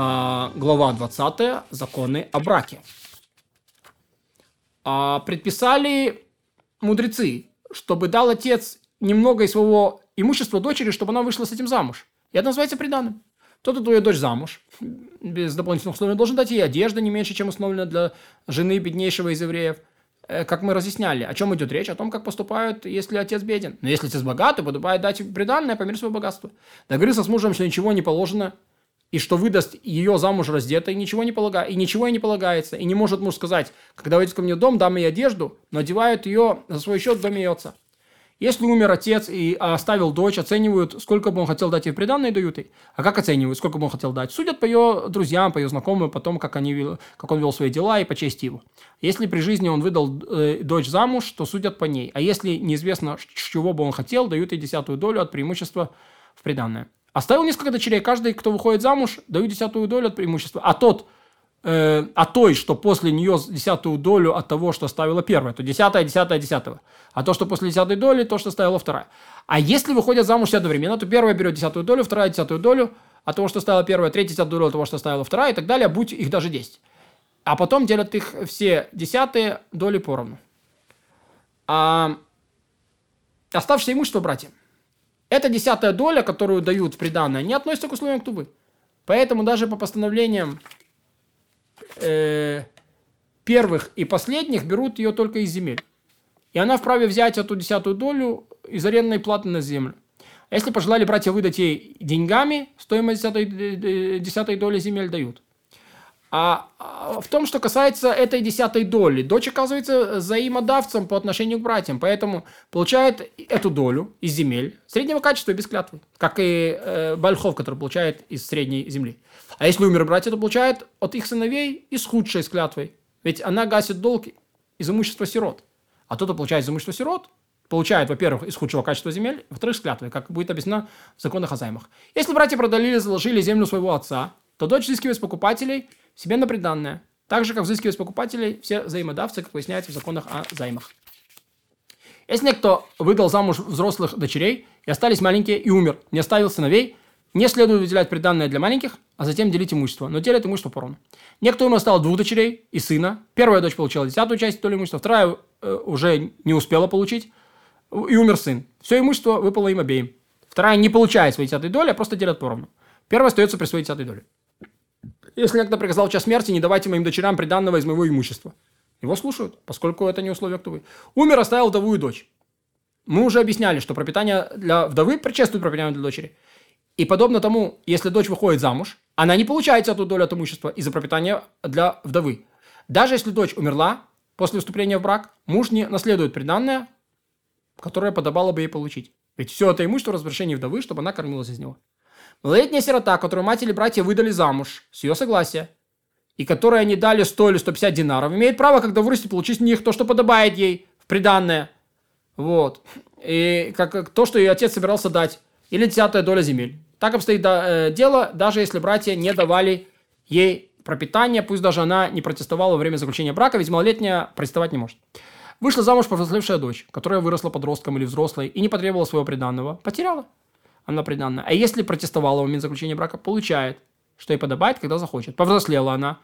а, глава 20, законы о браке. А, предписали мудрецы, чтобы дал отец немного из своего имущества дочери, чтобы она вышла с этим замуж. И это называется приданым. Тот, кто ее дочь замуж, без дополнительных условий, должен дать ей одежда не меньше, чем установлено для жены беднейшего из евреев. Э, как мы разъясняли, о чем идет речь? О том, как поступают, если отец беден. Но если отец богатый, подобает дать приданное по мере своего богатства. Договориться с мужем, что ничего не положено, и что выдаст ее замуж раздетой, ничего не полага... и ничего ей не полагается. И не может муж сказать, когда войдет ко мне в дом, дам ей одежду, но одевают ее за свой счет в доме ее отца. Если умер отец и оставил дочь, оценивают, сколько бы он хотел дать ей приданное, дают ей. А как оценивают, сколько бы он хотел дать? Судят по ее друзьям, по ее знакомым, по тому, как, они, как он вел свои дела и по чести его. Если при жизни он выдал э, дочь замуж, то судят по ней. А если неизвестно, чего бы он хотел, дают ей десятую долю от преимущества в приданное. Оставил несколько дочерей, каждый, кто выходит замуж, дают десятую долю от преимущества. А тот, э, а той, что после нее десятую долю от того, что ставила первая, то десятая, десятая, десятого. А то, что после десятой доли, то, что ставила вторая. А если выходят замуж все одновременно, то первая берет десятую долю, вторая десятую долю от того, что ставила первая, третья десятую долю от того, что ставила вторая и так далее, будь их даже 10. А потом делят их все десятые доли поровну. А оставшееся имущество, братья, эта десятая доля, которую дают в приданное, не относится к условиям ктубы. Поэтому даже по постановлениям э, первых и последних берут ее только из земель. И она вправе взять эту десятую долю из арендной платы на землю. А если пожелали братья выдать ей деньгами, стоимость десятой, э, десятой доли земель дают. А, а в том, что касается этой десятой доли, дочь оказывается взаимодавцем по отношению к братьям, поэтому получает эту долю из земель среднего качества без клятвы, как и э, Бальхов, который получает из средней земли. А если умер братья, то получает от их сыновей из худшей с клятвой, ведь она гасит долг из имущества сирот. А тот, кто получает из имущества сирот, получает, во-первых, из худшего качества земель, во-вторых, с клятвой, как будет объяснено в законах о займах. Если братья продали или заложили землю своего отца, то дочь взыскивает с покупателей – себе на приданное. Так же, как взыскивают с покупателей все взаимодавцы, как выясняется в законах о займах. Если некто выдал замуж взрослых дочерей, и остались маленькие, и умер, не оставил сыновей, не следует выделять приданное для маленьких, а затем делить имущество, но делят имущество поровну. Некто умер оставил двух дочерей и сына. Первая дочь получила десятую часть доли имущества, вторая э, уже не успела получить, и умер сын. Все имущество выпало им обеим. Вторая не получает своей десятой доли, а просто делят поровну. Первая остается при своей десятой доле. Если некто приказал час смерти, не давайте моим дочерям приданного из моего имущества. Его слушают, поскольку это не условие ктувы. Умер, оставил вдовую дочь. Мы уже объясняли, что пропитание для вдовы предшествует пропитанию для дочери. И подобно тому, если дочь выходит замуж, она не получает эту долю от имущества из-за пропитания для вдовы. Даже если дочь умерла после вступления в брак, муж не наследует приданное, которое подобало бы ей получить. Ведь все это имущество разрешение вдовы, чтобы она кормилась из него. Малолетняя сирота, которую мать или братья выдали замуж с ее согласия, и которой они дали 100 или 150 динаров, имеет право, когда вырастет, получить с них то, что подобает ей в приданное. Вот. И как, как то, что ее отец собирался дать. Или десятая доля земель. Так обстоит да, э, дело, даже если братья не давали ей пропитание, пусть даже она не протестовала во время заключения брака, ведь малолетняя протестовать не может. Вышла замуж повзрослевшая дочь, которая выросла подростком или взрослой и не потребовала своего приданного, потеряла она приданная. А если протестовала в момент заключения брака, получает, что ей подобает, когда захочет. Повзрослела она,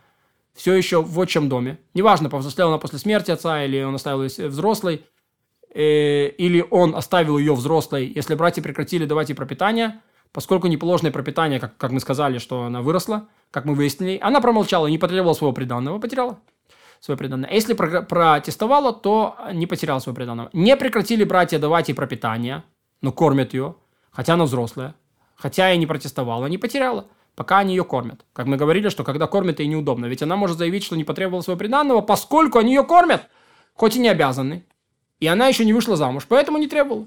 все еще в отчим доме. Неважно, повзрослела она после смерти отца, или он оставил ее взрослой, э, или он оставил ее взрослой. Если братья прекратили давать ей пропитание, поскольку неположенное пропитание, как, как мы сказали, что она выросла, как мы выяснили, она промолчала, не потребовала своего приданного, потеряла свое приданное. А если про- протестовала, то не потеряла свое приданного. Не прекратили братья давать ей пропитание, но кормят ее, хотя она взрослая, хотя и не протестовала, не потеряла, пока они ее кормят. Как мы говорили, что когда кормят, ей неудобно, ведь она может заявить, что не потребовала своего приданного, поскольку они ее кормят, хоть и не обязаны. И она еще не вышла замуж, поэтому не требовала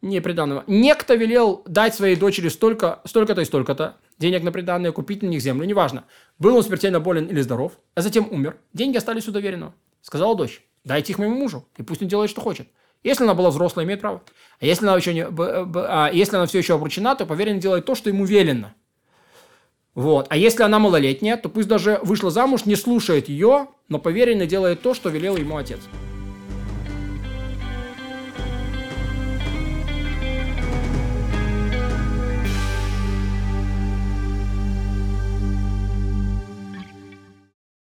не приданного. Некто велел дать своей дочери столько, столько-то и столько-то денег на приданное, купить на них землю, неважно. Был он смертельно болен или здоров, а затем умер. Деньги остались у доверенного. Сказала дочь, дайте их моему мужу, и пусть он делает, что хочет. Если она была взрослая, имеет право. А если она, еще не, а если она все еще обручена, то поверенный делает то, что ему велено. Вот. А если она малолетняя, то пусть даже вышла замуж, не слушает ее, но поверенный делает то, что велел ему отец.